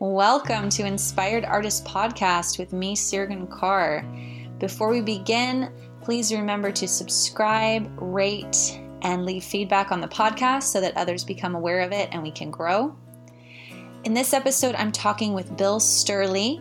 Welcome to Inspired Artist Podcast with me, Sirgan Carr. Before we begin, please remember to subscribe, rate, and leave feedback on the podcast so that others become aware of it and we can grow. In this episode, I'm talking with Bill Sturley,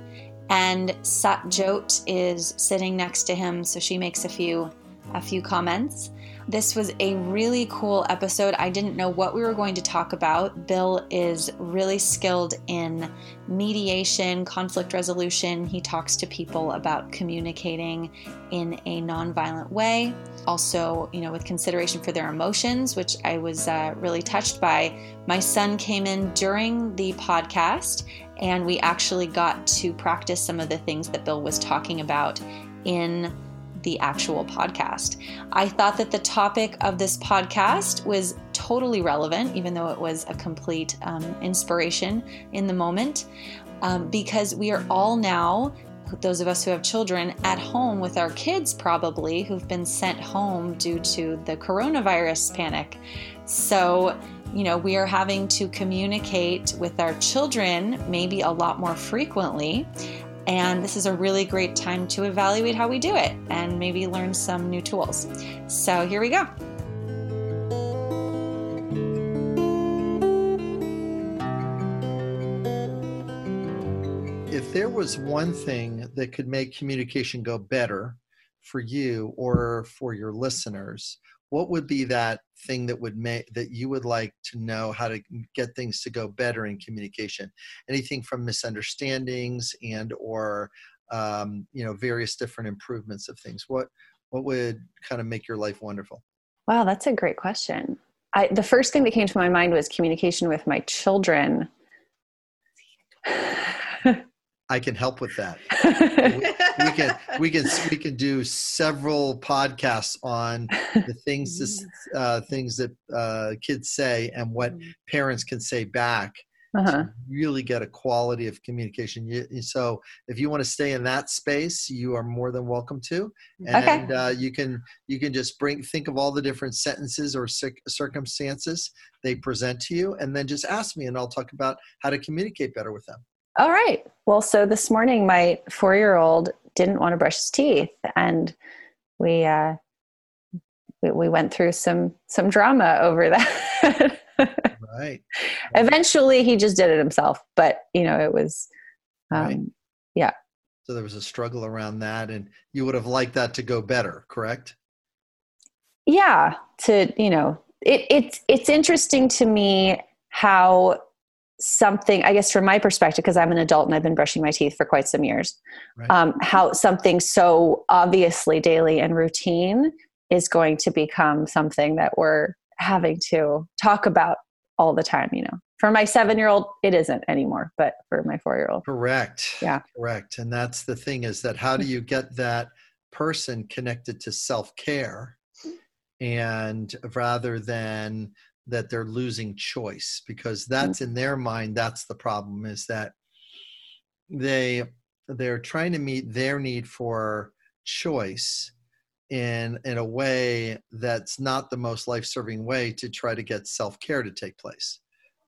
and Satjot is sitting next to him, so she makes a few a few comments. This was a really cool episode. I didn't know what we were going to talk about. Bill is really skilled in mediation, conflict resolution. He talks to people about communicating in a nonviolent way. Also, you know, with consideration for their emotions, which I was uh, really touched by. My son came in during the podcast, and we actually got to practice some of the things that Bill was talking about in the actual podcast. I thought that the topic of this podcast was totally relevant, even though it was a complete um, inspiration in the moment, um, because we are all now those of us who have children at home with our kids probably who've been sent home due to the coronavirus panic. So, you know, we are having to communicate with our children maybe a lot more frequently. And this is a really great time to evaluate how we do it and maybe learn some new tools. So here we go. If there was one thing that could make communication go better for you or for your listeners, what would be that thing that would make that you would like to know how to get things to go better in communication? Anything from misunderstandings and or um, you know various different improvements of things. What what would kind of make your life wonderful? Wow that's a great question. I, the first thing that came to my mind was communication with my children I can help with that. we, we, can we can we can do several podcasts on the things this, uh, things that uh, kids say and what mm-hmm. parents can say back uh-huh. to really get a quality of communication. You, so if you want to stay in that space, you are more than welcome to, and okay. uh, you can you can just bring think of all the different sentences or circumstances they present to you, and then just ask me, and I'll talk about how to communicate better with them. All right. Well, so this morning my four year old didn't want to brush his teeth, and we uh, we, we went through some some drama over that. right. Eventually, he just did it himself, but you know, it was, um, right. yeah. So there was a struggle around that, and you would have liked that to go better, correct? Yeah. To you know, it, it's it's interesting to me how something i guess from my perspective because i'm an adult and i've been brushing my teeth for quite some years right. um, how something so obviously daily and routine is going to become something that we're having to talk about all the time you know? For my seven year old it isn't anymore but for my four year old correct. yeah. Correct. And that's the thing is that how do you get that person connected to self-care and rather than that they're losing choice because that's in their mind that's the problem is that they they're trying to meet their need for choice in in a way that's not the most life-serving way to try to get self-care to take place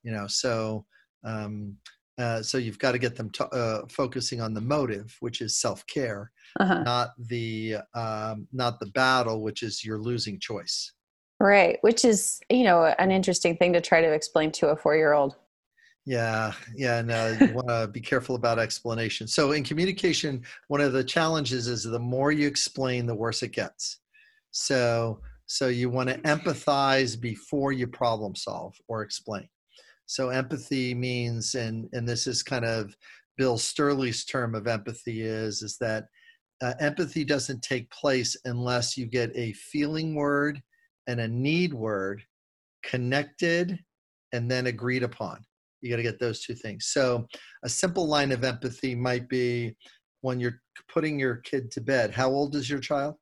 you know so um uh, so you've got to get them to, uh, focusing on the motive, which is self-care, uh-huh. not the um, not the battle, which is you're losing choice. Right, which is, you know, an interesting thing to try to explain to a four year old. Yeah, yeah, uh, you want to be careful about explanation. So, in communication, one of the challenges is the more you explain, the worse it gets. So, so you want to empathize before you problem solve or explain. So, empathy means, and and this is kind of Bill Sturley's term of empathy is is that uh, empathy doesn't take place unless you get a feeling word and a need word connected and then agreed upon. You got to get those two things. So, a simple line of empathy might be when you're putting your kid to bed. How old is your child?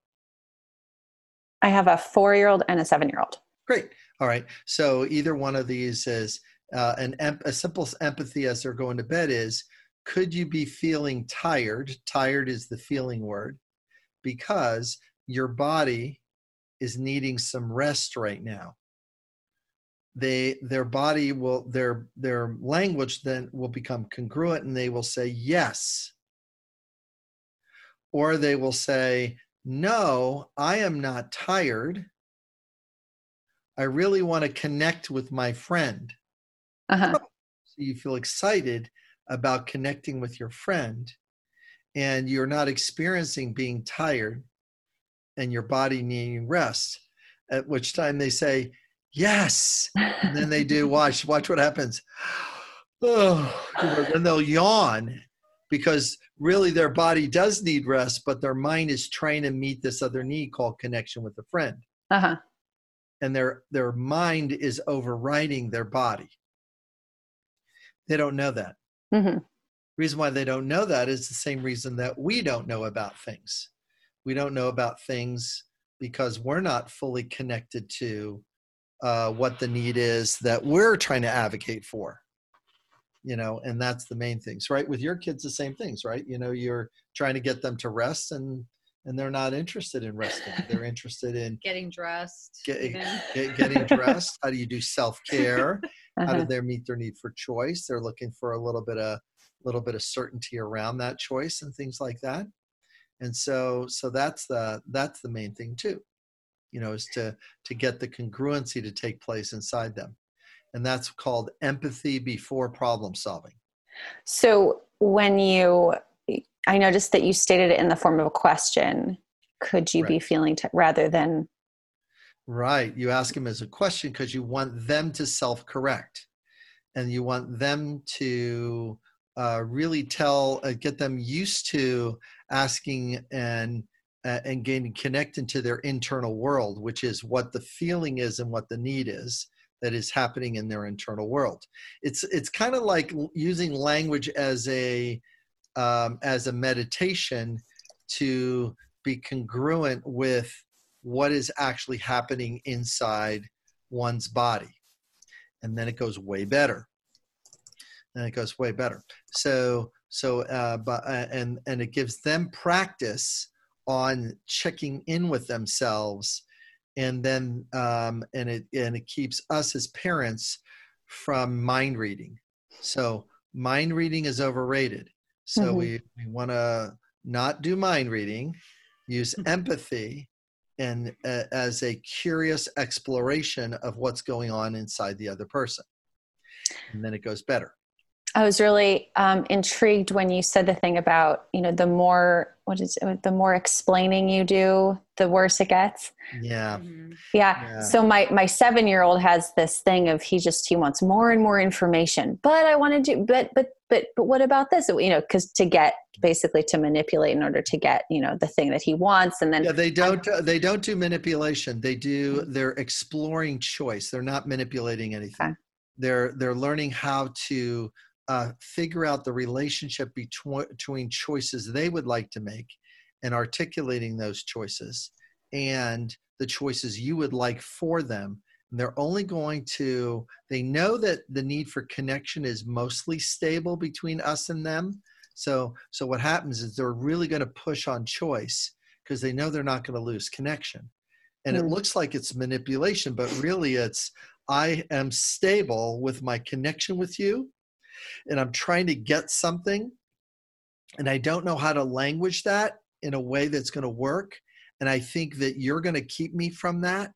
I have a four year old and a seven year old. Great. All right. So, either one of these is uh, an a simple empathy as they're going to bed is could you be feeling tired? Tired is the feeling word because your body is needing some rest right now. they their body will their their language then will become congruent and they will say yes or they will say no i am not tired i really want to connect with my friend Uh-huh. so you feel excited about connecting with your friend and you're not experiencing being tired and your body needing rest at which time they say yes. And then they do watch watch what happens. Oh then they'll yawn because really their body does need rest but their mind is trying to meet this other need called connection with a friend. Uh-huh. and their their mind is overriding their body. They don't know that. Hmm reason why they don't know that is the same reason that we don't know about things we don't know about things because we're not fully connected to uh, what the need is that we're trying to advocate for. You know and that's the main things right? With your kids the same things right? You know you're trying to get them to rest and and they're not interested in resting. They're interested in Getting dressed. Get- get, getting dressed. How do you do self-care? How Uh-huh. do they meet their need for choice? They're looking for a little bit of a little bit of certainty around that choice and things like that and so so that's the that's the main thing too you know is to to get the congruency to take place inside them and that's called empathy before problem solving So when you, I noticed that you stated it in the form of a question. Could you be feeling t- rather than? Right. You ask them as a question because you want them to self correct and you want them to uh, really tell, uh, get them used to asking and uh, and gaining connected to their internal world, which is what the feeling is and what the need is that is happening in their internal world. It's it's kind of like using language as a um, as a meditation to be congruent with what is actually happening inside one's body and then it goes way better and it goes way better. So so uh, but uh, and and it gives them practice on checking in with themselves and then um, and it and it keeps us as parents from mind reading. So mind reading is overrated. So Mhm. we we want to not do mind reading use empathy and uh, as a curious exploration of what's going on inside the other person. And then it goes better I was really um, intrigued when you said the thing about you know the more what is it, the more explaining you do, the worse it gets. yeah Mhm. Yeah. Yeah. So my my seven year old has this thing of he just he wants more and more information. But I want to do but but but but what about this? You know, because to get basically to manipulate in order to get you know the thing that he wants, and then yeah they don't uh, they don't do manipulation they do they're exploring choice they're not manipulating anything Okay. they're they're learning how to uh, figure out the relationship between between choices they would like to make and articulating those choices and the choices you would like for them. And they're only going to they know that the need for connection is mostly stable between us and them. So so what happens is they're really going to push on choice because they know they're not going to lose connection. And it Hmm. looks like it's manipulation but really it's i am stable with my connection with you and i'm trying to get something and i don't know how to language that in a way that's going to work and i think that you're going to keep me from that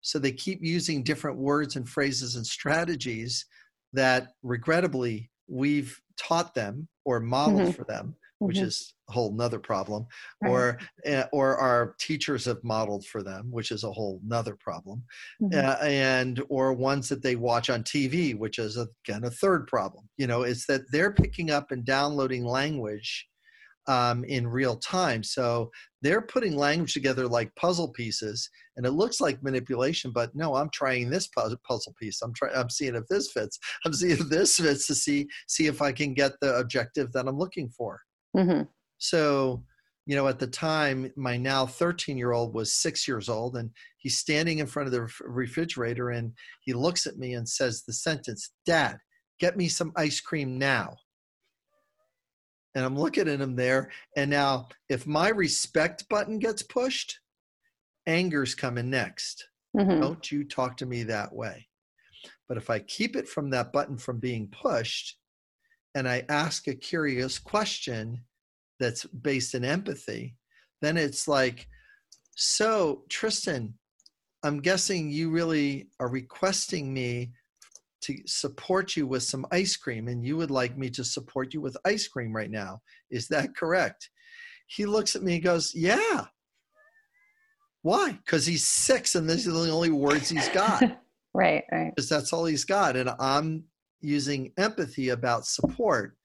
so they keep using different words and phrases and strategies that regrettably we've taught them or modeled Mhm. for them which Mhm. is whole nother problem Right. or uh, or our teachers have modeled for them which is a whole nother problem Mhm. uh, and or ones that they watch on tv which is again a third problem you know it's that they're picking up and downloading language um, in real time so they're putting language together like puzzle pieces and it looks like manipulation but no i'm trying this puzzle piece i'm trying i'm seeing if this fits i'm seeing if this fits to see see if i can get the objective that i'm looking for Mhm. So, you know, at the time, my now 13 year old was six years old, and he's standing in front of the refrigerator and he looks at me and says the sentence, Dad, get me some ice cream now. And I'm looking at him there. And now, if my respect button gets pushed, anger's coming next. Mhm. Don't you talk to me that way. But if I keep it from that button from being pushed and I ask a curious question that's based in empathy, then it's like, so Tristan, I'm guessing you really are requesting me to support you with some ice cream and you would like me to support you with ice cream right now. Is that correct? He looks at me and goes, Yeah. Why? Because he's six and these are the only words he's got. right, right. Because that's all he's got. And I'm using empathy about support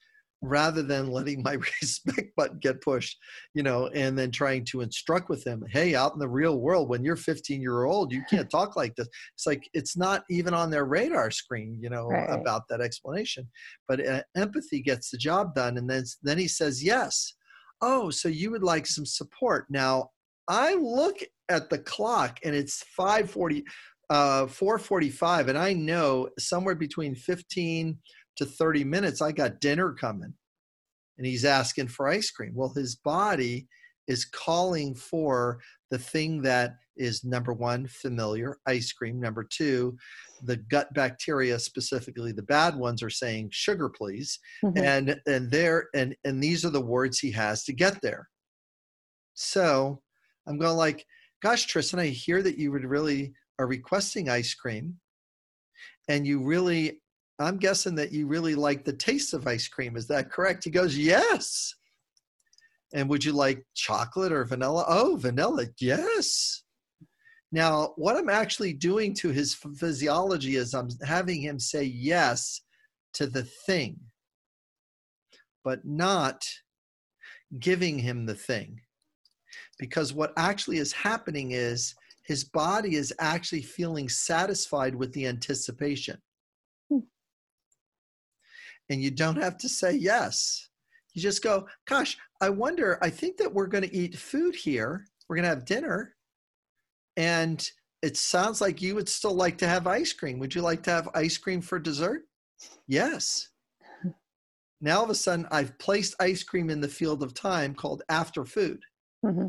rather than letting my respect button get pushed, you know, and then trying to instruct with them, hey, out in the real world, when you're 15 year old, you can't talk like this. It's like it's not even on their radar screen, you know, right. about that explanation. But uh, empathy gets the job done, and then then he says yes. Oh, so you would like some support now? I look at the clock and it's 540 uh 445 and i know somewhere between 15 to 30 minutes, I got dinner coming. And he's asking for ice cream. Well, his body is calling for the thing that is number one, familiar, ice cream. Number two, the gut bacteria, specifically the bad ones, are saying sugar, please. Mm-hmm. And and there and and these are the words he has to get there. So I'm going like, gosh, Tristan, I hear that you would really are requesting ice cream and you really I'm guessing that you really like the taste of ice cream. Is that correct? He goes, Yes. And would you like chocolate or vanilla? Oh, vanilla. Yes. Now, what I'm actually doing to his physiology is I'm having him say yes to the thing, but not giving him the thing. Because what actually is happening is his body is actually feeling satisfied with the anticipation and you don't have to say yes. You just go, gosh, I wonder, I think that we're going to eat food here. We're going to have dinner. And it sounds like you would still like to have ice cream. Would you like to have ice cream for dessert? Yes. Now all of a sudden, I've placed ice cream in the field of time called after food. Mm-hmm.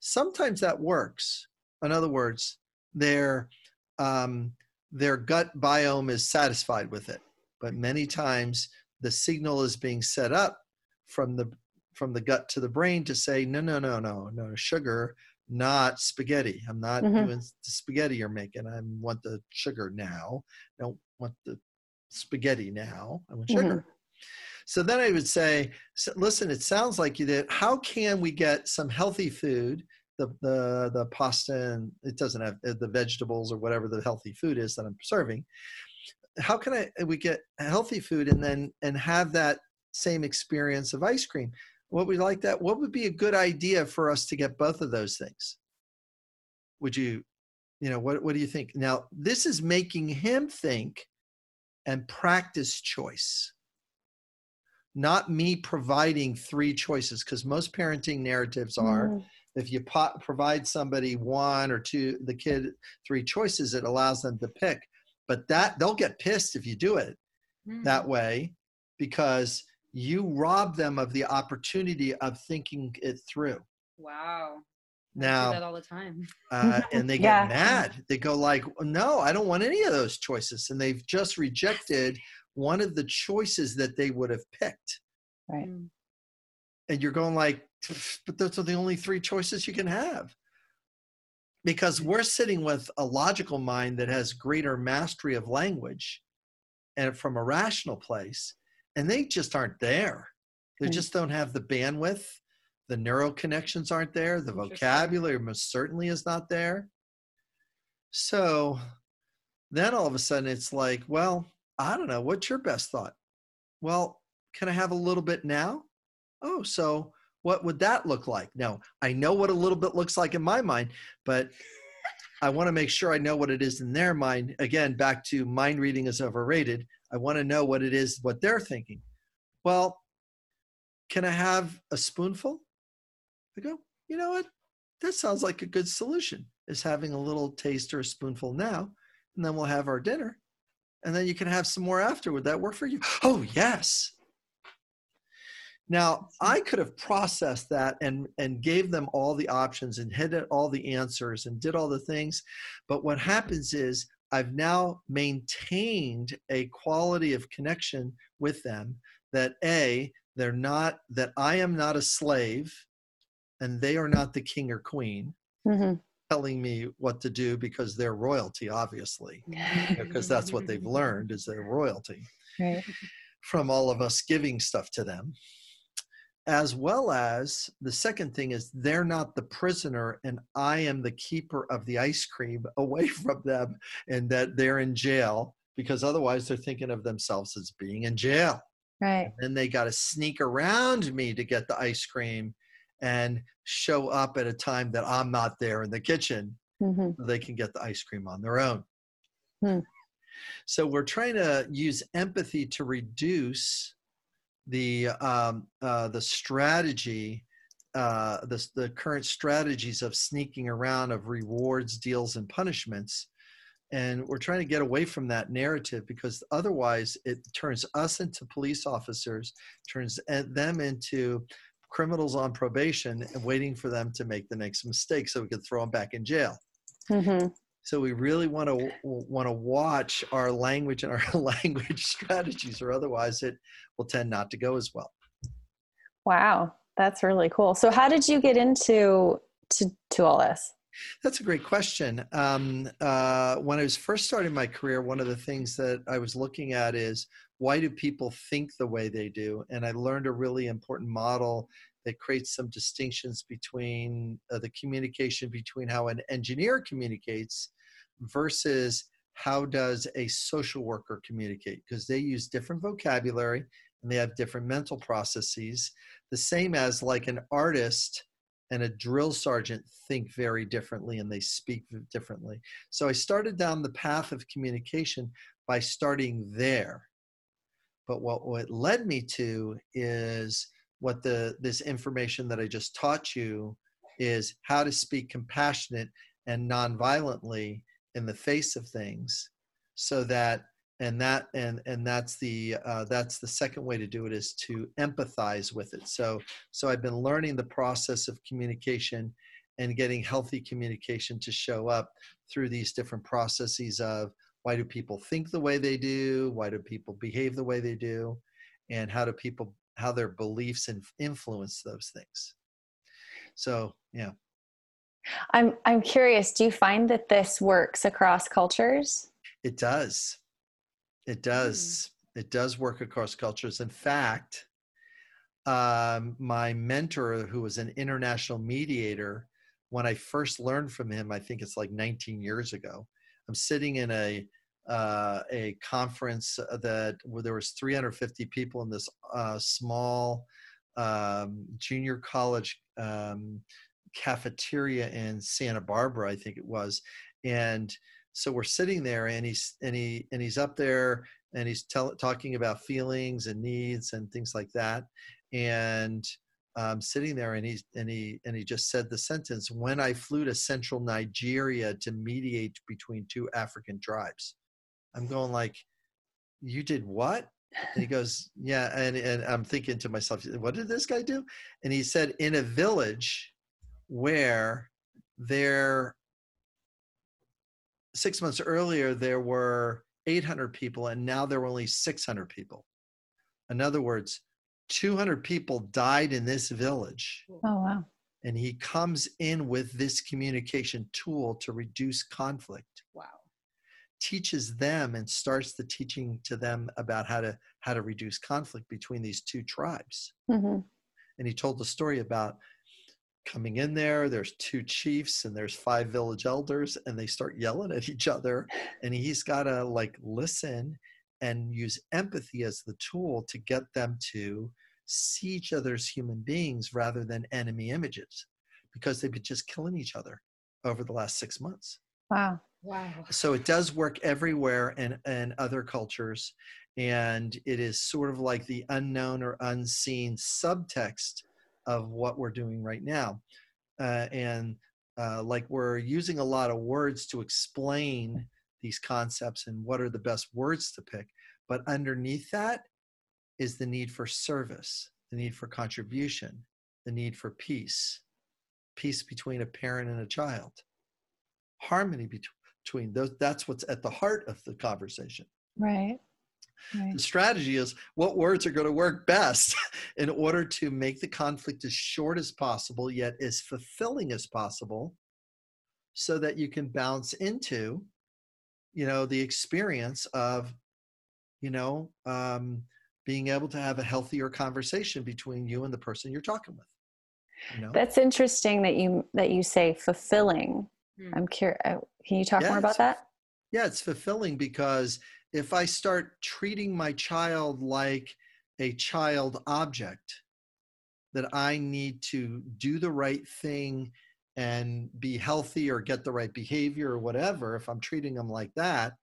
Sometimes that works. In other words, their um, their gut biome is satisfied with it but many times the signal is being set up from the from the gut to the brain to say no no no no no sugar not spaghetti. I'm not mm-hmm. doing the spaghetti you're making. I want the sugar now. I don't want the spaghetti now. I want sugar. Mm-hmm. so then i would say listen it sounds like you did how can we get some healthy food the the the pasta and it doesn't have the vegetables or whatever the healthy food is that i'm serving how can I we get healthy food and then and have that same experience of ice cream? What would like that? What would be a good idea for us to get both of those things? Would you, you know, what what do you think? Now, this is making him think and practice choice. Not me providing three choices, because most parenting narratives are mm. if you po- provide somebody one or two, the kid three choices, it allows them to pick but that they'll get pissed if you do it mm. that way because you rob them of the opportunity of thinking it through. Wow. Now that all the time. uh, and they get yeah. mad. They go like no i don't want any of those choices. And they've just rejected one of the choices that they would have picked. Right. Mm. and you're going like but those are the only three choices you can have because mm-hmm. we're sitting with a logical mind that has greater mastery of language and from a rational place and they just aren't there. They mm. just don't have the bandwidth. The neural connections aren't there. The vocabulary most certainly is not there. So then all of a sudden it's like well i don't know. What's your best thought? Well can i have a little bit now? Oh so what would that look like? Now, I know what a little bit looks like in my mind, but I want to make sure I know what it is in their mind. Again, back to mind reading is overrated. I want to know what it is, what they're thinking. Well, can I have a spoonful? I go, you know what? That sounds like a good solution, is having a little taste or a spoonful now, and then we'll have our dinner. And then you can have some more after. Would that work for you? Oh, yes. Now, I could have processed that and, and gave them all the options and hit all the answers and did all the things. But what happens is I've now maintained a quality of connection with them that A, they're not, that I am not a slave and they are not the king or queen mm-hmm. telling me what to do because they're royalty, obviously, because that's what they've learned is their royalty right. from all of us giving stuff to them as well as the second thing is they're not the prisoner and i am the keeper of the ice cream away from them and that they're in jail because otherwise they're thinking of themselves as being in jail right and then they got to sneak around me to get the ice cream and show up at a time that i'm not there in the kitchen mm-hmm. so they can get the ice cream on their own hmm. so we're trying to use empathy to reduce the um, uh, the strategy, uh, the the current strategies of sneaking around of rewards, deals, and punishments, and we're trying to get away from that narrative because otherwise it turns us into police officers, turns them into criminals on probation and waiting for them to make the next mistake so we can throw them back in jail. Mm-hmm. So we really want to want to watch our language and our language strategies, or otherwise it will tend not to go as well. Wow, that's really cool. So how did you get into to to all this? That's a great question. Um, uh, when I was first starting my career, one of the things that I was looking at is why do people think the way they do? And I learned a really important model that creates some distinctions between uh, the communication between how an engineer communicates versus how does a social worker communicate? Because they use different vocabulary and they have different mental processes the same as like an artist and a drill sergeant think very differently and they speak differently. So i started down the path of communication by starting there. But what, what led me to is what the this information that i just taught you is how to speak compassionate and nonviolently in the face of things so that and that and and that's the uh, that's the second way to do it is to empathize with it. So so i've been learning the process of communication and getting healthy communication to show up through these different processes of why do people think the way they do? Why do people behave the way they do? And how do people how their beliefs and influence those things so yeah I'm I'm curious, do you find that this works across cultures? It does. It does. Mm. It does work across cultures. In fact, um, my mentor, who was an international mediator, when I first learned from him, I think it's like 19 years ago. I'm sitting in a uh, a conference that where there was 350 people in this uh, small um, junior college um, cafeteria in Santa Barbara, I think it was, and so we're sitting there, and he's and he and he's up there, and he's tell, talking about feelings and needs and things like that, and um, sitting there, and he's and he and he just said the sentence, "When I flew to central Nigeria to mediate between two African tribes," I'm going like, "You did what?" And he goes, "Yeah," and and I'm thinking to myself, "What did this guy do?" And he said, "In a village." where there six months earlier there were 800 people and now there were only 600 people in other words 200 people died in this village oh wow and he comes in with this communication tool to reduce conflict wow teaches them and starts the teaching to them about how to how to reduce conflict between these two tribes. Mm-hmm. and he told the story about coming in there there's two chiefs and there's five village elders and they start yelling at each other. And he's got to like listen and use empathy as the tool to get them to see each other as human beings rather than enemy images because they've been just killing each other over the last six months. Wow wow so it does work everywhere in, in other cultures and it is sort of like the unknown or unseen subtext of what we're doing right now. Uh, and uh, like we're using a lot of words to explain these concepts and what are the best words to pick. But underneath that is the need for service, the need for contribution, the need for peace, peace between a parent and a child, harmony between those that's what's at the heart of the conversation right the strategy is what words are going to work best in order to make the conflict as short as possible, yet as fulfilling as possible, so that you can bounce into, you know, the experience of, you know, um, being able to have a healthier conversation between you and the person you're talking with. You know? That's interesting that you that you say fulfilling. Hmm. I'm curious. Uh, can you talk yeah, more about that? Yeah, it's fulfilling because if I start treating my child like a child object, that I need to do the right thing and be healthy or get the right behavior or whatever, if I'm treating them like that,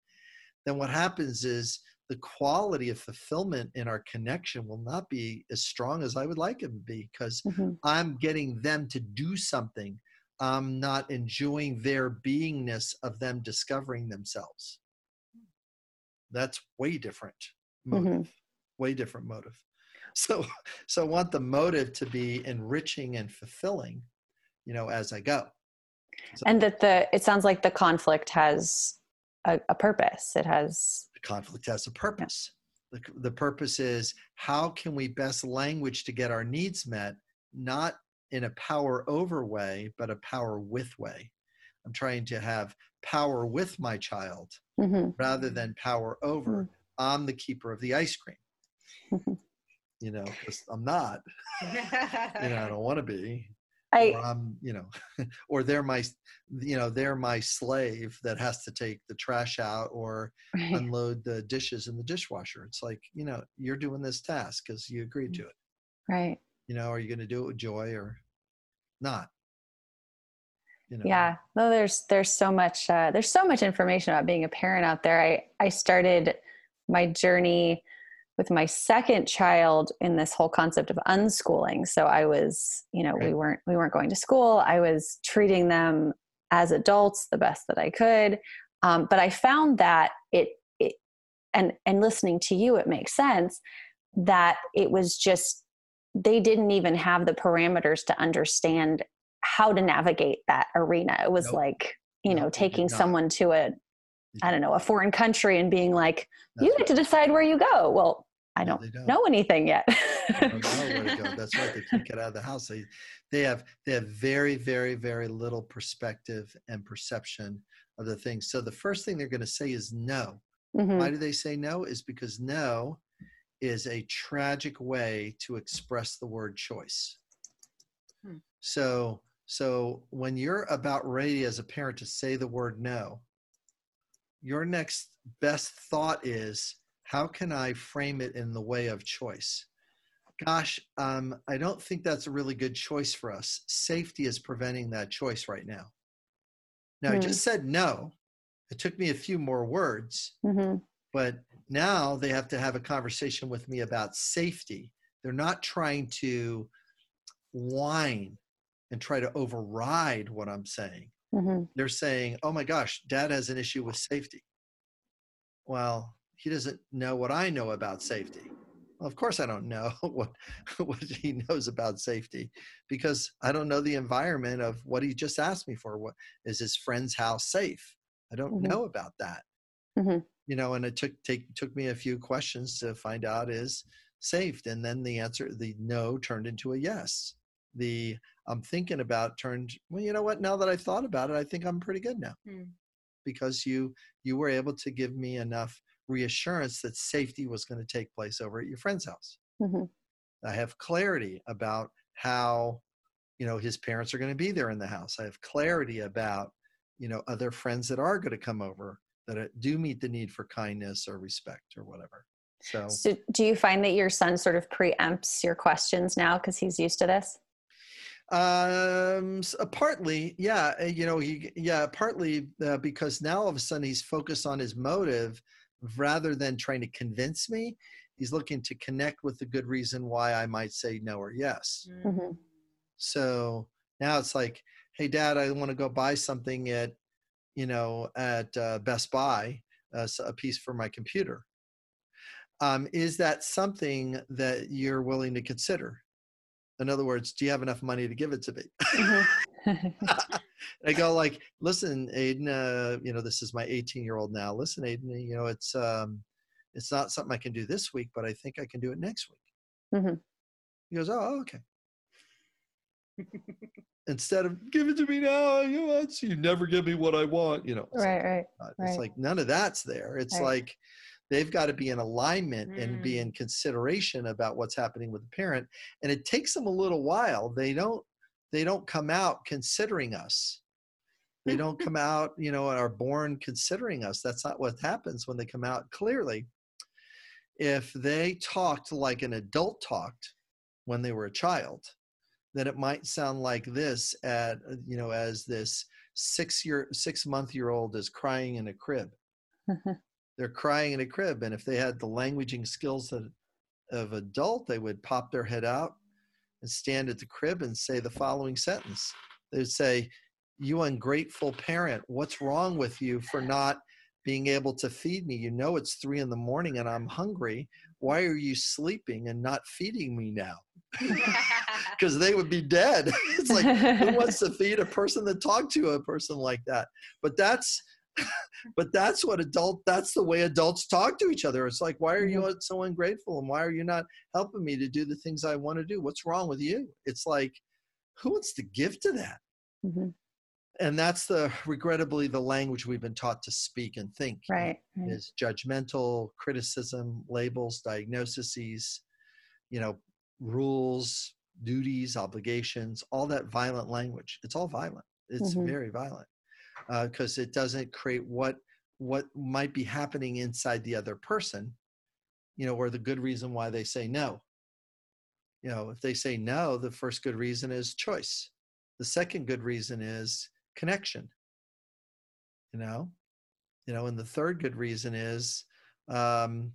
then what happens is the quality of fulfillment in our connection will not be as strong as I would like it to be because mm-hmm. I'm getting them to do something. I'm not enjoying their beingness of them discovering themselves. That's way different motive mm-hmm. way different motive. So so i want the motive to be enriching and fulfilling you know as i go. So, and that the it sounds like the conflict has a, a purpose. It has the conflict has a purpose. Yeah. the, the purpose is how can we best language to get our needs met not in a power over way but a power with way i'm trying to have power with my child mm-hmm. rather than power over. Mm-hmm. I'm the keeper of the ice cream. Mm-hmm. You know, because I'm not. you know, I don't want to be. I, or I'm, you know, or they're my, you know, they're my slave that has to take the trash out or right. unload the dishes in the dishwasher. It's like, you know, you're doing this task because you agreed to it. Right. You know, are you going to do it with joy or not? you know. yeah no there's there's so much uh, there's so much information about being a parent out there i i started my journey with my second child in this whole concept of unschooling so i was you know right. we weren't we weren't going to school i was treating them as adults the best that i could um, but i found that it, it and and listening to you it makes sense that it was just they didn't even have the parameters to understand how to navigate that arena. It was nope. like, you know, taking someone to a, I don't know, a foreign country and being like, That's you get right. to decide where you go. Well, I don't, don't, know anything yet. don't know where to go. That's right. They can't get out of the house. They, they have they have very very very little perspective and perception of the things. So the first thing they're going to say is no. Mm-hmm. Why do they say no? Is because no is a tragic way to express the word choice. Hmm. So so when you're about ready as a parent to say the word no, your next best thought is, how can I frame it in the way of choice? Gosh, um, I don't think that's a really good choice for us. Safety is preventing that choice right now. Now, mm-hmm. I just said no. It took me a few more words, mm-hmm. But now they have to have a conversation with me about safety. They're not trying to whine and try to override what I'm saying. Mm-hmm. They're saying, oh my gosh, dad has an issue with safety. Well, he doesn't know what I know about safety. Well, of course, I don't know what, what he knows about safety because I don't know the environment of what he just asked me for. What is his friend's house safe? I don't mm-hmm. know about that. Mm-hmm. You know, and it took take took me a few questions to find out is saved, and then the answer, the no, turned into a yes. The I'm thinking about turned, well, you know what? Now that I've thought about it, I think I'm pretty good now. Hmm. Because you you were able to give me enough reassurance that safety was going to take place over at your friend's house. Mm-hmm. I have clarity about how you know his parents are going to be there in the house. I have clarity about you know other friends that are going to come over that do meet the need for kindness or respect or whatever. So, so do you find that your son sort of preempts your questions now because he's used to this? Um, uh, partly, yeah. Uh, you know, he, yeah, partly uh, because now all of a sudden he's focused on his motive rather than trying to convince me. He's looking to connect with the good reason why I might say no or yes. Mm-hmm. So now it's like, hey, Dad, I want to go buy something at, you know, at uh, Best Buy, uh, a piece for my computer. Um, is that something that you're willing to consider? In other words, do you have enough money to give it to me? Mm-hmm. I go like, listen, Aiden, uh, you know, this is my 18 year old now. Listen, Aiden, you know, it's um, it's not something I can do this week, but I think I can do it next week. hmm He goes, oh, okay. Instead of give it to me now, you know, you never give me what I want. You know, it's Right, like, right. uh, It's right. like none of that's there. It's Right. like they've got to be in alignment and be Mm. in consideration about what's happening with the parent. And it takes them a little while. They don't they don't come out considering us. They don't come out, you know, and are born considering us. That's not what happens when they come out clearly. If they talked like an adult talked when they were a child, then it might sound like this at uh, you know as this six year six month year old is crying in a crib. They're crying in a crib and if they had the languaging skills that, of adult they would pop their head out and stand at the crib and say the following sentence. They would say you ungrateful parent what's wrong with you for not being able to feed me? You know it's three in the morning and i'm hungry. Why are you sleeping and not feeding me now because they would be dead. It's like who wants to feed a person that talked to a person like that? But that's but that's what adult that's the way adults talk to each other. It's like why are you so ungrateful? And why are you not helping me to do the things i want to do? What's wrong with you? It's like who wants to give to that? Mhm. and that's the regrettably the language we've been taught to speak and think Right. right. is judgmental criticism labels diagnoses you know rules duties obligations all that violent language. It's all violent. It's Mhm. very violent because it doesn't create what what might be happening inside the other person you know or the good reason why they say no. You know if they say no the first good reason is choice. The second good reason is connection. You know? You know and the third good reason is um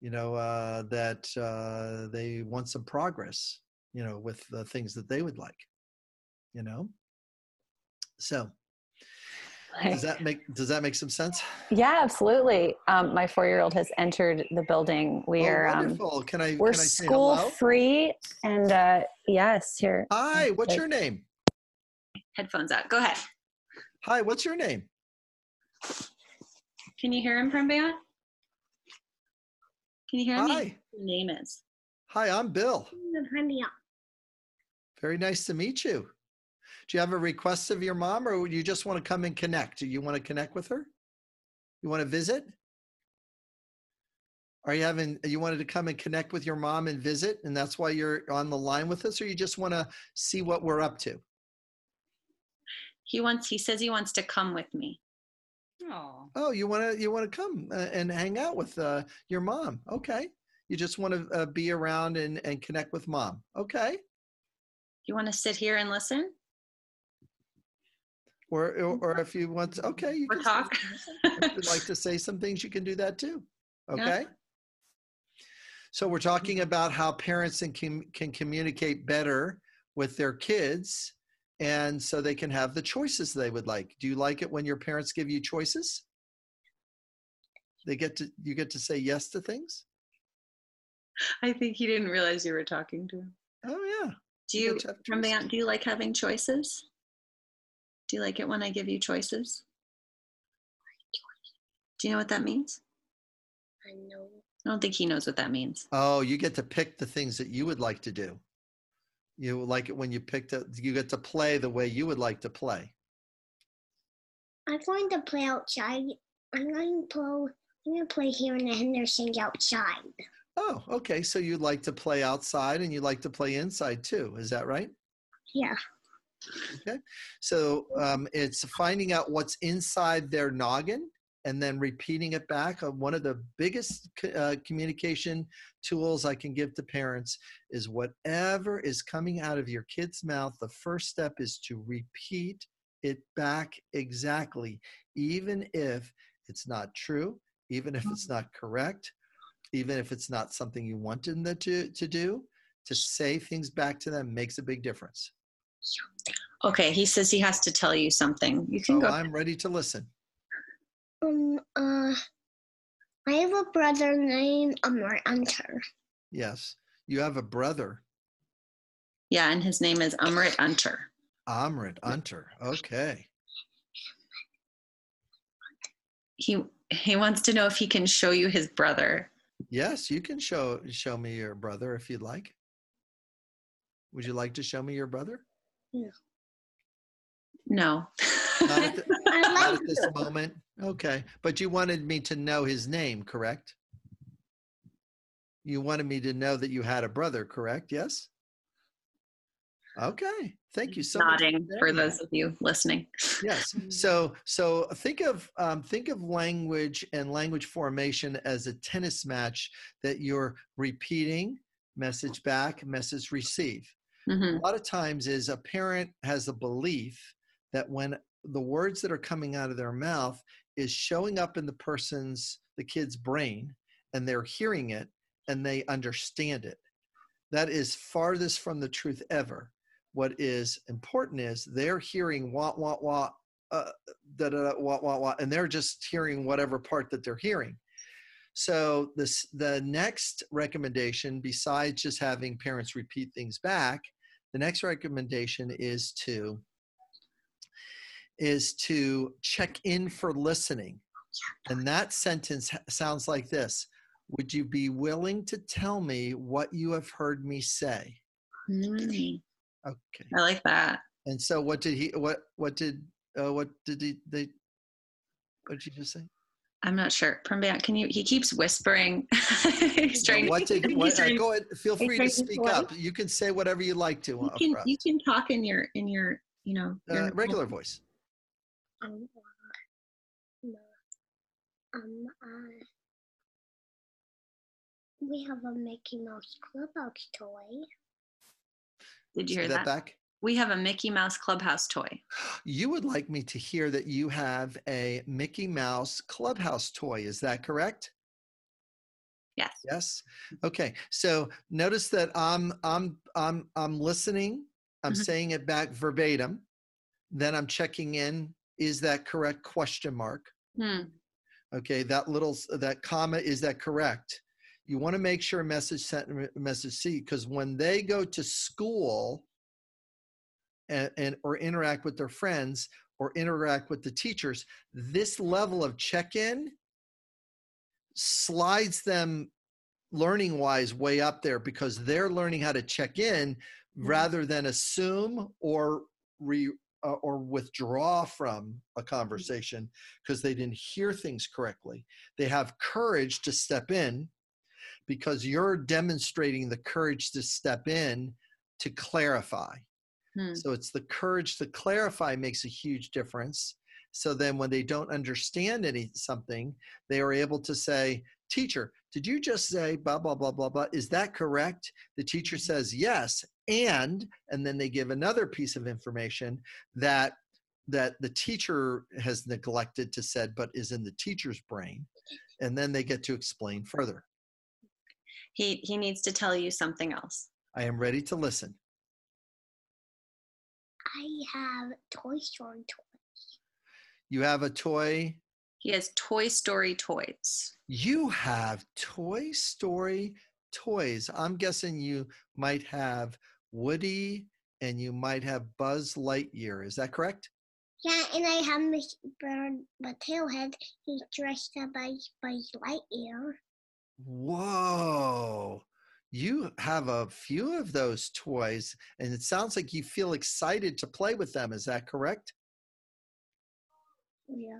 you know uh that uh they want some progress you know with the things that they would like you know so does that make does that make some sense Yeah, absolutely. Um, my four-year-old has entered the building. We oh, are um, wonderful can i we're can i say school hello free, and uh, yes, here. hi what's your name Headphones out. Go ahead. hi what's your name Can you hear him from Beyond? Can you hear me? hi Your name is. hi i'm bill Hi, very nice to meet you. Do you have a request of your mom or you just want to come and connect? Do you want to connect with her? You want to visit? Are you having you wanted to come and connect with your mom and visit and that's why you're on the line with us or you just want to see what we're up to? He wants. He says he wants to come with me. Oh. oh you want to you want to come uh, and hang out with uh, your mom. Okay. You just want to uh, be around and, and connect with mom. Okay You want to sit here and listen or or, mm-hmm. or if you want to, okay you or can talk? if you'd like to say some things, you can do that too. Yeah. Okay. So we're talking mm-hmm. about how parents can, can communicate better with their kids and so they can have the choices they would like. Do you like it when your parents give you choices? They get to you get to say yes to things? I think he didn't realize you were talking to him. Oh yeah. Do You you, get to have from choices. Beyond, do you like having choices? Do you like it when I give you choices? Do you know what that means? I know. I don't think he knows what that means. Oh, you get to pick the things that you would like to do. You like it when you pick the you get to play the way you would like to play. I'm going to play outside. I'm going to play. I'm going to play here in the Hendersons outside. Oh, okay. So you'd like to play outside and you like to play inside too. Is that right? Yeah. Okay. So um, it's finding out what's inside their noggin and then repeating it back. Uh, one of the biggest uh, communication tools I can give to parents is whatever is coming out of your kid's mouth, the first step is to repeat it back exactly, even if it's not true, even if it's not correct, even if it's not something you wanted them to, to do. To say things back to them makes a big difference. Okay, he says he has to tell you something. You can So go. I'm ready to listen. Um. Uh. I have a brother named Amar Hunter. Yes. You have a brother. Yeah, and his name is Umrit Unter. Amrit Unter. Okay. He he wants to know if he can show you his brother. Yes, you can show show me your brother if you'd like. Would you like to show me your brother? Yeah. No. Not at, the, not like at this moment. Okay, but you wanted me to know his name, correct? You wanted me to know that you had a brother, correct? Yes. Okay. Thank you so much. Nodding for those of you listening. Yes. So so think of um, think of language and language formation as a tennis match that you're repeating, message back, message receive. Mhm. A lot of times is a parent has a belief that when the words that are coming out of their mouth is showing up in the person's the kid's brain and they're hearing it and they understand it. That is farthest from the truth ever. What is important is they're hearing wah wah wah uh, da da wah wah wah, and they're just hearing whatever part that they're hearing. So this the next recommendation, besides just having parents repeat things back, the next recommendation is to is to check in for listening. And that sentence sounds like this. Would you be willing to tell me what you have heard me say? Mm. Okay. I like that. And so what did he what what did uh, what did he they what did you just say? I'm not sure. Prambam, can you? He keeps whispering. he's trying. what did he's what, uh, trying- go ahead feel free to to speak voice. up. You can say whatever you like to you uh, can you can talk in your in your you know your uh, regular voice. um, uh, um, uh, we have a Mickey Mouse Clubhouse toy. Did you hear that that? back? We have a Mickey Mouse Clubhouse toy. You would like me to hear that you have a Mickey Mouse Clubhouse toy. Is that correct? Yes. Yes. Okay. So notice that I'm I'm I'm I'm listening. I'm Mhm. saying it back verbatim. Then I'm checking in. Is that correct? Question mark. Hmm. Okay. That little that comma is that correct? You want to make sure message sent message C because when they go to school and, and or interact with their friends or interact with the teachers, this level of check-in slides them learning wise way up there because they're learning how to check in rather than assume or re uh, or withdraw from a conversation because they didn't hear things correctly. They have courage to step in because you're demonstrating the courage to step in to clarify Hmm. so it's the courage to clarify makes a huge difference. So then when they don't understand any something, they are able to say, teacher, did you just say blah blah blah blah blah? Is that correct? The teacher says yes, and and then they give another piece of information that that the teacher has neglected to said but is in the teacher's brain and then they get to explain further He he needs to tell you something else. i am ready to listen I have Toy Story toys. you have a toy He has Toy Story toys. You have Toy Story toys. I'm guessing you might have Woody and you might have Buzz Lightyear. Is that correct? Yeah, and I have Mr. Bird, but Tailhead. He's dressed up as Buzz Lightyear. Whoa. You have a few of those toys, and it sounds like you feel excited to play with them. Is that correct? Yeah.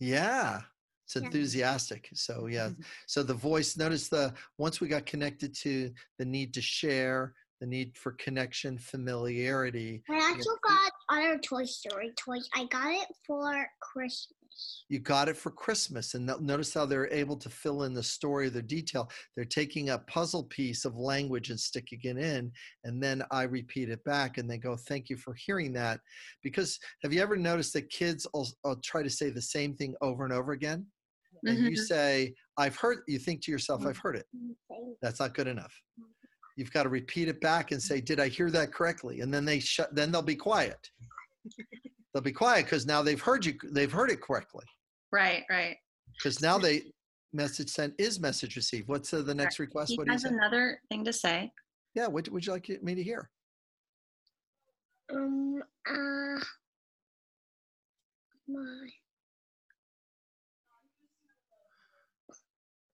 Yeah. It's Yeah. enthusiastic. So, yeah. Mm-hmm. So, the voice, notice the once we got connected to the need to share, the need for connection, familiarity, I also got other Toy Story toys. I got it for Christmas. You got it for Christmas. And notice how they're able to fill in the story, the detail. They're taking a puzzle piece of language and sticking it in. And then I repeat it back and they go, Thank you for hearing that. Because have you ever noticed that kids will, will try to say the same thing over and over again? And you Mhm. say, I've heard, you think to yourself, I've heard it. That's not good enough. You've got to repeat it back and say, "Did I hear that correctly?" And then they shut. Then they'll be quiet. They'll be quiet because now they've heard you. They've heard it correctly. Right, right. Because now they message sent is message received. What's uh, the next request? He What do has say? another thing to say. Yeah. What would you like me to hear? Um, uh, my,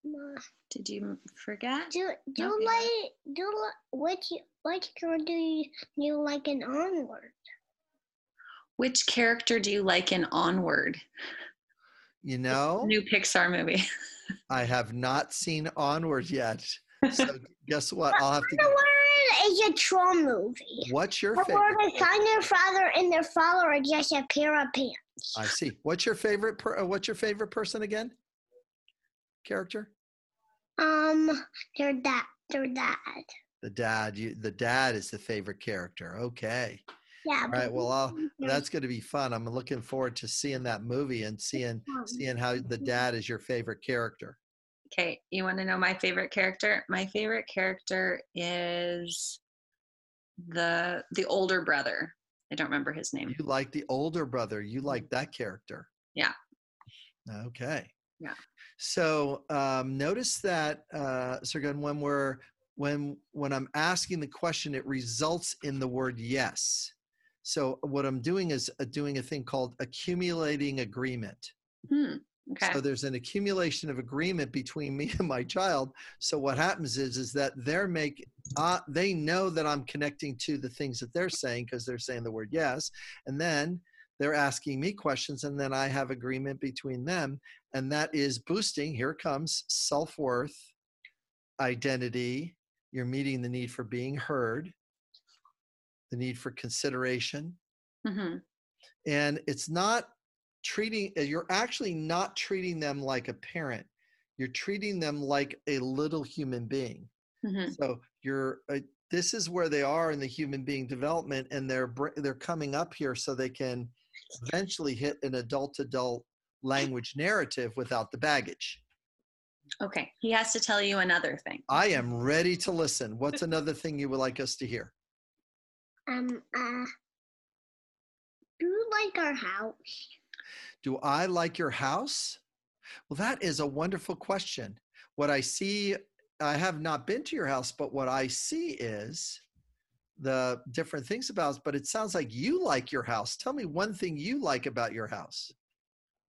my, Did you forget? do, do Okay. like, do like, which, which girl do you, you like in Onward? Which character do you like in Onward? You know, New Pixar movie. I have not seen Onward yet. So guess what? I'll have to. Onward is a troll movie. What's your The word favorite? is find their father and their father are just a pair of pants. I see. What's your favorite? Per, uh, what's your favorite person again? Character? Um, their dad, their dad. The dad. You. The dad is the favorite character. Okay. Yeah. All right. Well, I'll, that's going to be fun. I'm looking forward to seeing that movie and seeing seeing how the dad is your favorite character. Okay, you want to know my favorite character? My favorite character is the the older brother. I don't remember his name. You like the older brother. You like that character. Yeah. Okay. Yeah. So um, notice that, uh, Sergun, when we're when when I'm asking the question, it results in the word yes. So what I'm doing is uh, doing a thing called accumulating agreement. Hmm. Okay. So there's an accumulation of agreement between me and my child. So what happens is is that they're make uh, they know that I'm connecting to the things that they're saying because they're saying the word yes, and then they're asking me questions, and then I have agreement between them, and that is boosting. Here comes self worth, identity. You're meeting the need for being heard, the need for consideration, hmm and it's not treating uh, you're actually not treating them like a parent. You're treating them like a little human being. Hmm so you're uh, this is where they are in the human being development and they're they're coming up here so they can eventually hit an adult adult language narrative without the baggage. Okay. He has to tell you another thing. i am ready to listen. What's another thing you would like us to hear Um, uh, do you like our house? Do I like your house? Well, that is a wonderful question. What I see, I have not been to your house, but what I see is the different things about it. But it sounds like you like your house. Tell me one thing you like about your house.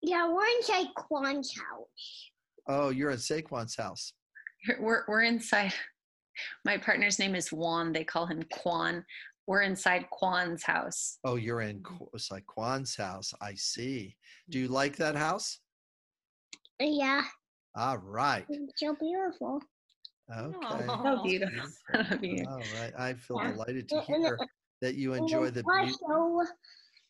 Yeah, we're inside Kwan's house. Oh, you're in Saquon's house. We're we're inside. My partner's name is Juan. They call him Quan. We're inside Quan's house. Oh, you're in Qu- it's like Kwan's house. I see. Do you like that house? Yeah, All right. it's so beautiful. Okay. So beautiful. All right. I feel Yeah. delighted to And- and- hear that you enjoy the then beauty. Also,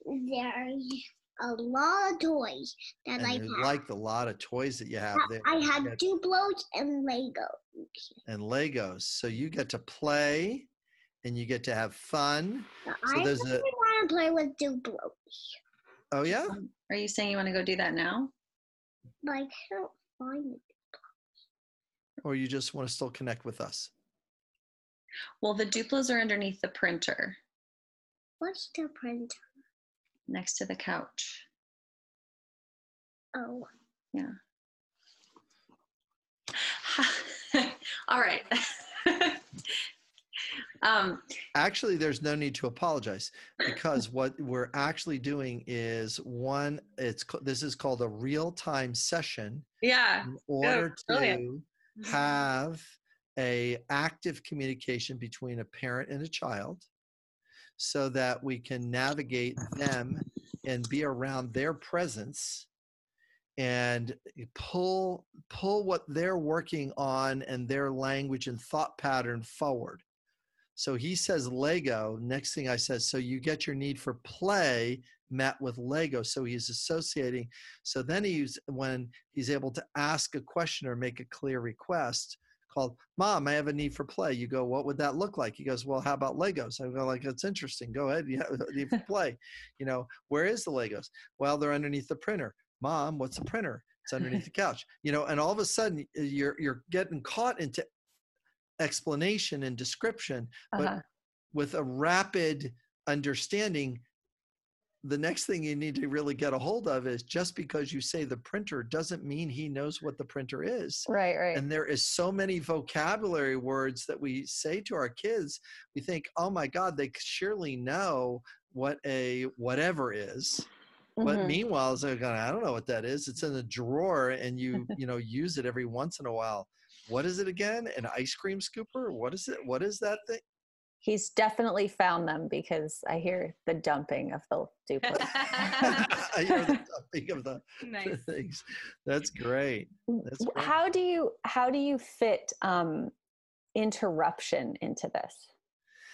there's a lot of toys that I And you have. like the lot of toys that you have there. I have get- Duplos and Legos. and Legos. So you get to play and you get to have fun. So I there's really a- want to play with Duplos, Oh, yeah? Are you saying you want to go do that now? but I can't find it. Or you just want to still connect with us? Well, the Duplos are underneath the printer What's the print? next to the couch. Oh, Yeah. All right. um, Actually, there's no need to apologize because what we're actually doing is one, it's this is called a real time session yeah. in order brilliant. to have a active communication between a parent and a child so that we can navigate them and be around their presence and pull pull what they're working on and their language and thought pattern forward so he says lego next thing i says so you get your need for play met with lego. So he's associating so then he's when he's able to ask a question or make a clear request called mom i have a need for play. You go what would that look like? He goes well how about legos? I go like that's interesting. Go ahead. You have a need for play. You know where is the legos? Well they're underneath the printer. Mom what's the printer? It's underneath the couch. You know and all of a sudden eh, you're you're getting caught into explanation and description but Uh-huh. with a rapid understanding the next thing you need to really get a hold of is just because you say the printer doesn't mean he knows what the printer is Right, right. and there is so many vocabulary words that we say to our kids we think oh my god they surely know what a whatever is. But Mhm. meanwhile, they're going, I don't know what that is. It's in the drawer and you, you know, use it every once in a while. What is it again? An ice cream scooper? What is it? What is that thing? He's definitely found them because I hear the dumping of the Duplos. I hear the dumping of the nice. things. That's great. That's great. how do you how do you fit um, interruption into this?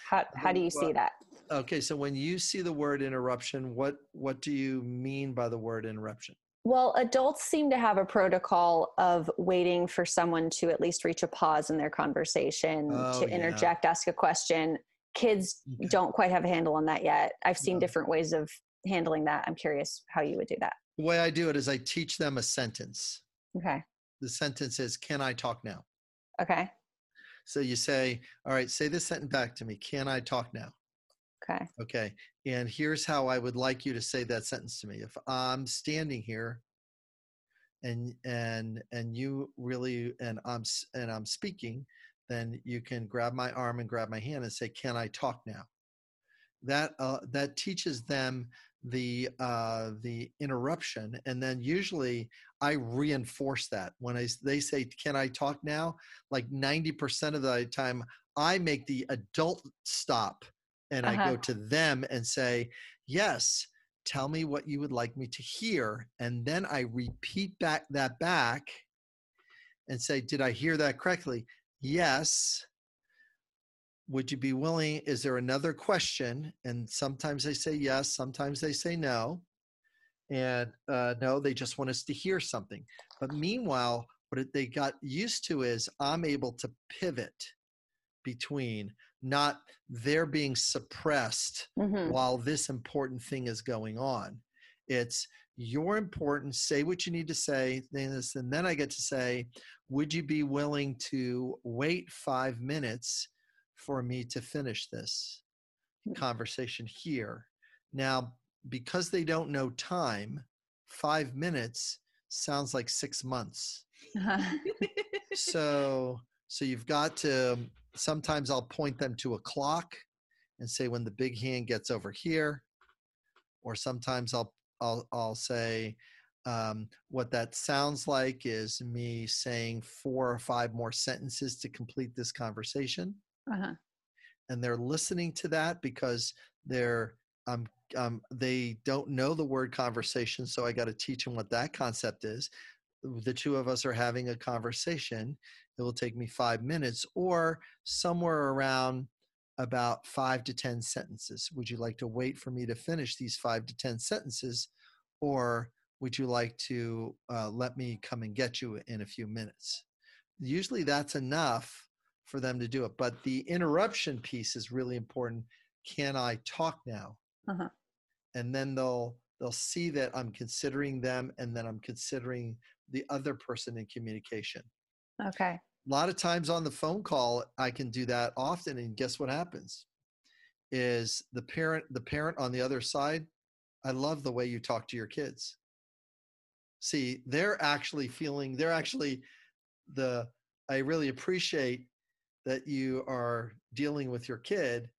How how do you see that? Okay, so when you see the word interruption, what what do you mean by the word interruption? Well, adults seem to have a protocol of waiting for someone to at least reach a pause in their conversation Oh, to yeah. interject, ask a question. Kids Okay. don't quite have a handle on that yet. I've seen No. different ways of handling that. I'm curious how you would do that. The way I do it is I teach them a sentence. Okay. The sentence is, "Can I talk now?" Okay. So you say, "All right, say this sentence back to me. Can I talk now?" Okay. Okay. And here's how I would like you to say that sentence to me. If I'm standing here and and and you really and I'm and I'm speaking, then you can grab my arm and grab my hand and say, "Can I talk now?" That uh, that teaches them the uh, the interruption, and then usually I reinforce that when I they say, "Can I talk now?" Like ninety percent of the time, I make the adult stop and I Uh-huh. go to them and say, Yes, tell me what you would like me to hear. And then I repeat back that back and say, Did I hear that correctly? Yes. Would you be willing? Is there another question? And sometimes they say yes, sometimes they say no. And uh, no, they just want us to hear something. But meanwhile, what they got used to is I'm able to pivot between not they're being suppressed hmm while this important thing is going on. It's you're important, say what you need to say, and then I get to say, would you be willing to wait five minutes for me to finish this conversation here? Now, because they don't know time, five minutes sounds like six months so so you've got to sometimes i'll point them to a clock and say when the big hand gets over here or sometimes i'll i'll, I'll say um, what that sounds like is me saying four or five more sentences to complete this conversation uh-huh. and they're listening to that because they're um, um, they don't know the word conversation so i got to teach them what that concept is the two of us are having a conversation it will take me five minutes or somewhere around about five to ten sentences. Would you like to wait for me to finish these five to ten sentences or would you like to uh, let me come and get you in a few minutes? Usually that's enough for them to do it but the interruption piece is really important. Can i talk now? Uh-huh. and then they'll they'll see that i'm considering them and then i'm considering the other person in communication. Okay. a lot of times on the phone call i can do that often and guess what happens? Is the parent the parent on the other side i love the way you talk to your kids. See they're actually feeling they're actually the i really appreciate that you are dealing with your kid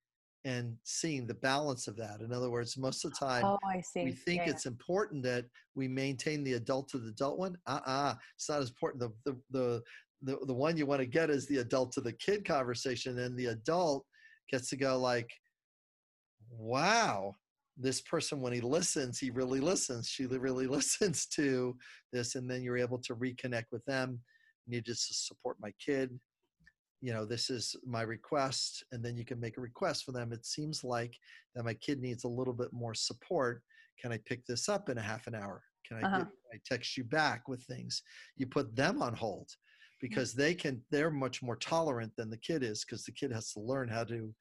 and seeing the balance of that in other words most of the time Oh, I we think Yeah, it's important that we maintain the adult to the adult one. Uh-uh. It's not as important. The the the the, the one you want to get is the adult to the kid conversation, and the adult gets to go like, wow, this person when he listens, he really listens. She really listens to this, and then you're able to reconnect with them. Need to support my kid. You know, this is my request, and then you can make a request for them. It seems like that my kid needs a little bit more support can i pick this up in a half an hour can i, Uh-huh. get, can I text you back with things you put them on hold because they can they're much more tolerant than the kid is because the kid has to learn how to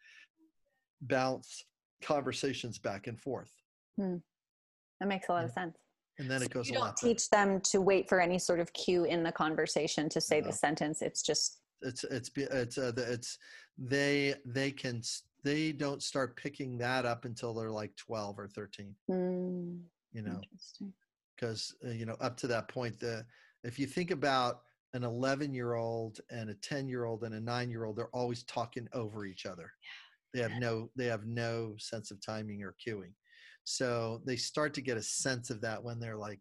bounce conversations back and forth That makes a lot of sense. and then So it goes you don't lot better. teach them to wait for any sort of cue in the conversation to say No. the sentence. It's just it's it's it's uh, it's they they can they don't start picking that up until they're like 12 or 13 mm, you know? because uh, you know up to that point the if you think about an 11 year old and a 10 year old and a 9 year old they're always talking over each other. They have no they have no sense of timing or cueing so they start to get a sense of that when they're like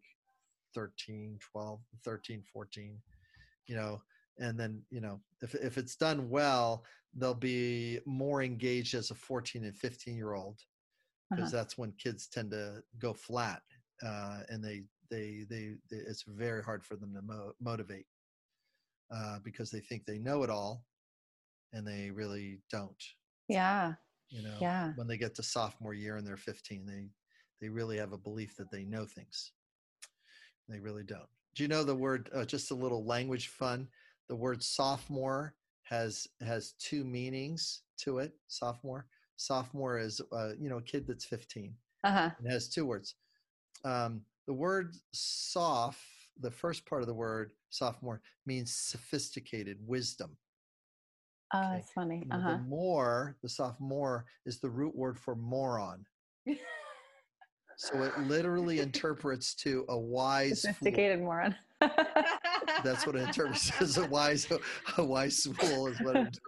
13 12 13 14 you know and then you know if, if it's done well they'll be more engaged as a 14 and 15 year old because uh-huh. that's when kids tend to go flat uh, and they, they, they they it's very hard for them to mo- motivate uh, because they think they know it all and they really don't. Yeah. You know yeah. when they get to sophomore year and they're 15 they they really have a belief that they know things. They really don't. Do you know the word uh, just a little language fun the word sophomore has has two meanings to it sophomore sophomore is uh, you know a kid that's 15 uh-huh. it has two words um, the word soft the first part of the word sophomore means sophisticated wisdom oh okay. that's funny uh-huh. the more the sophomore is the root word for moron so it literally interprets to a wise sophisticated fool. moron that's what it interprets as a wise a wise fool is what it interprets.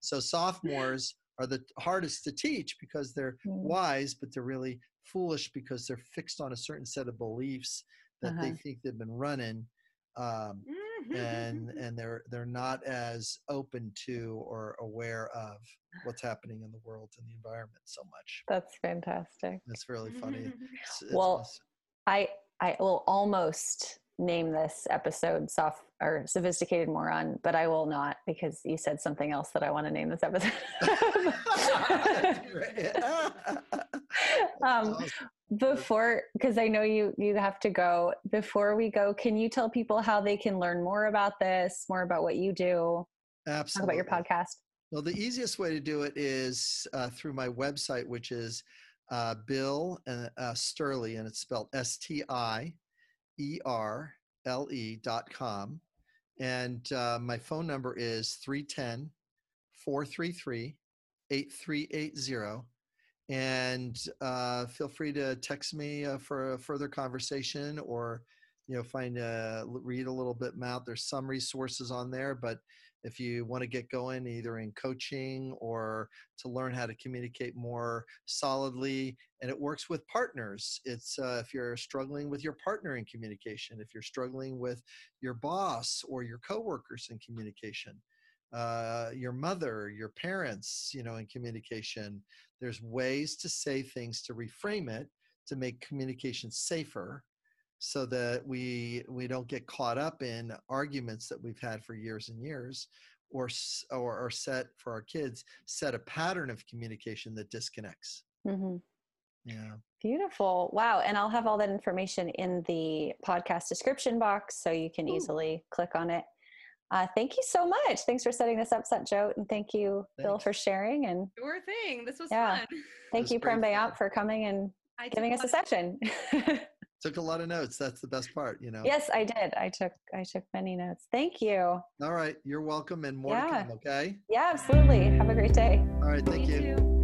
So sophomores are the hardest to teach because they're mm. wise, but they're really foolish because they're fixed on a certain set of beliefs that uh-huh. they think they've been running. Um, and and they're they're not as open to or aware of what's happening in the world and the environment so much. That's fantastic. That's really funny. It's, it's well, awesome. I I will almost name this episode soft or sophisticated moron, but I will not because you said something else that I want to name this episode. um, before, because I know you you have to go. Before we go, can you tell people how they can learn more about this, more about what you do? Absolutely. Talk about your podcast. Well, the easiest way to do it is uh, through my website, which is uh, Bill uh, uh Stierle, and it's spelled S T I E-R-L-E dot com. And uh, my phone number is 310 433 8380. And uh, feel free to text me uh, for a further conversation or, you know, find a, read a little bit out. There's some resources on there, but if you want to get going either in coaching or to learn how to communicate more solidly and it works with partners it's uh, if you're struggling with your partner in communication if you're struggling with your boss or your coworkers in communication uh, your mother your parents you know in communication there's ways to say things to reframe it to make communication safer so that we we don't get caught up in arguments that we've had for years and years or or, or set for our kids set a pattern of communication that disconnects mm-hmm. yeah beautiful wow and i'll have all that information in the podcast description box so you can Ooh. easily click on it uh, thank you so much. Thanks for setting this up, Satjot, and thank you, Thanks. Bill, for sharing. And sure thing. This was yeah. fun. Thank you, Prem Bayant, for coming and I giving us a session. took a lot of notes. That's the best part, you know. Yes, I did. I took I took many notes. Thank you. All right, you're welcome, and more yeah. to come. Okay. Yeah, absolutely. Have a great day. All right, thank you. you.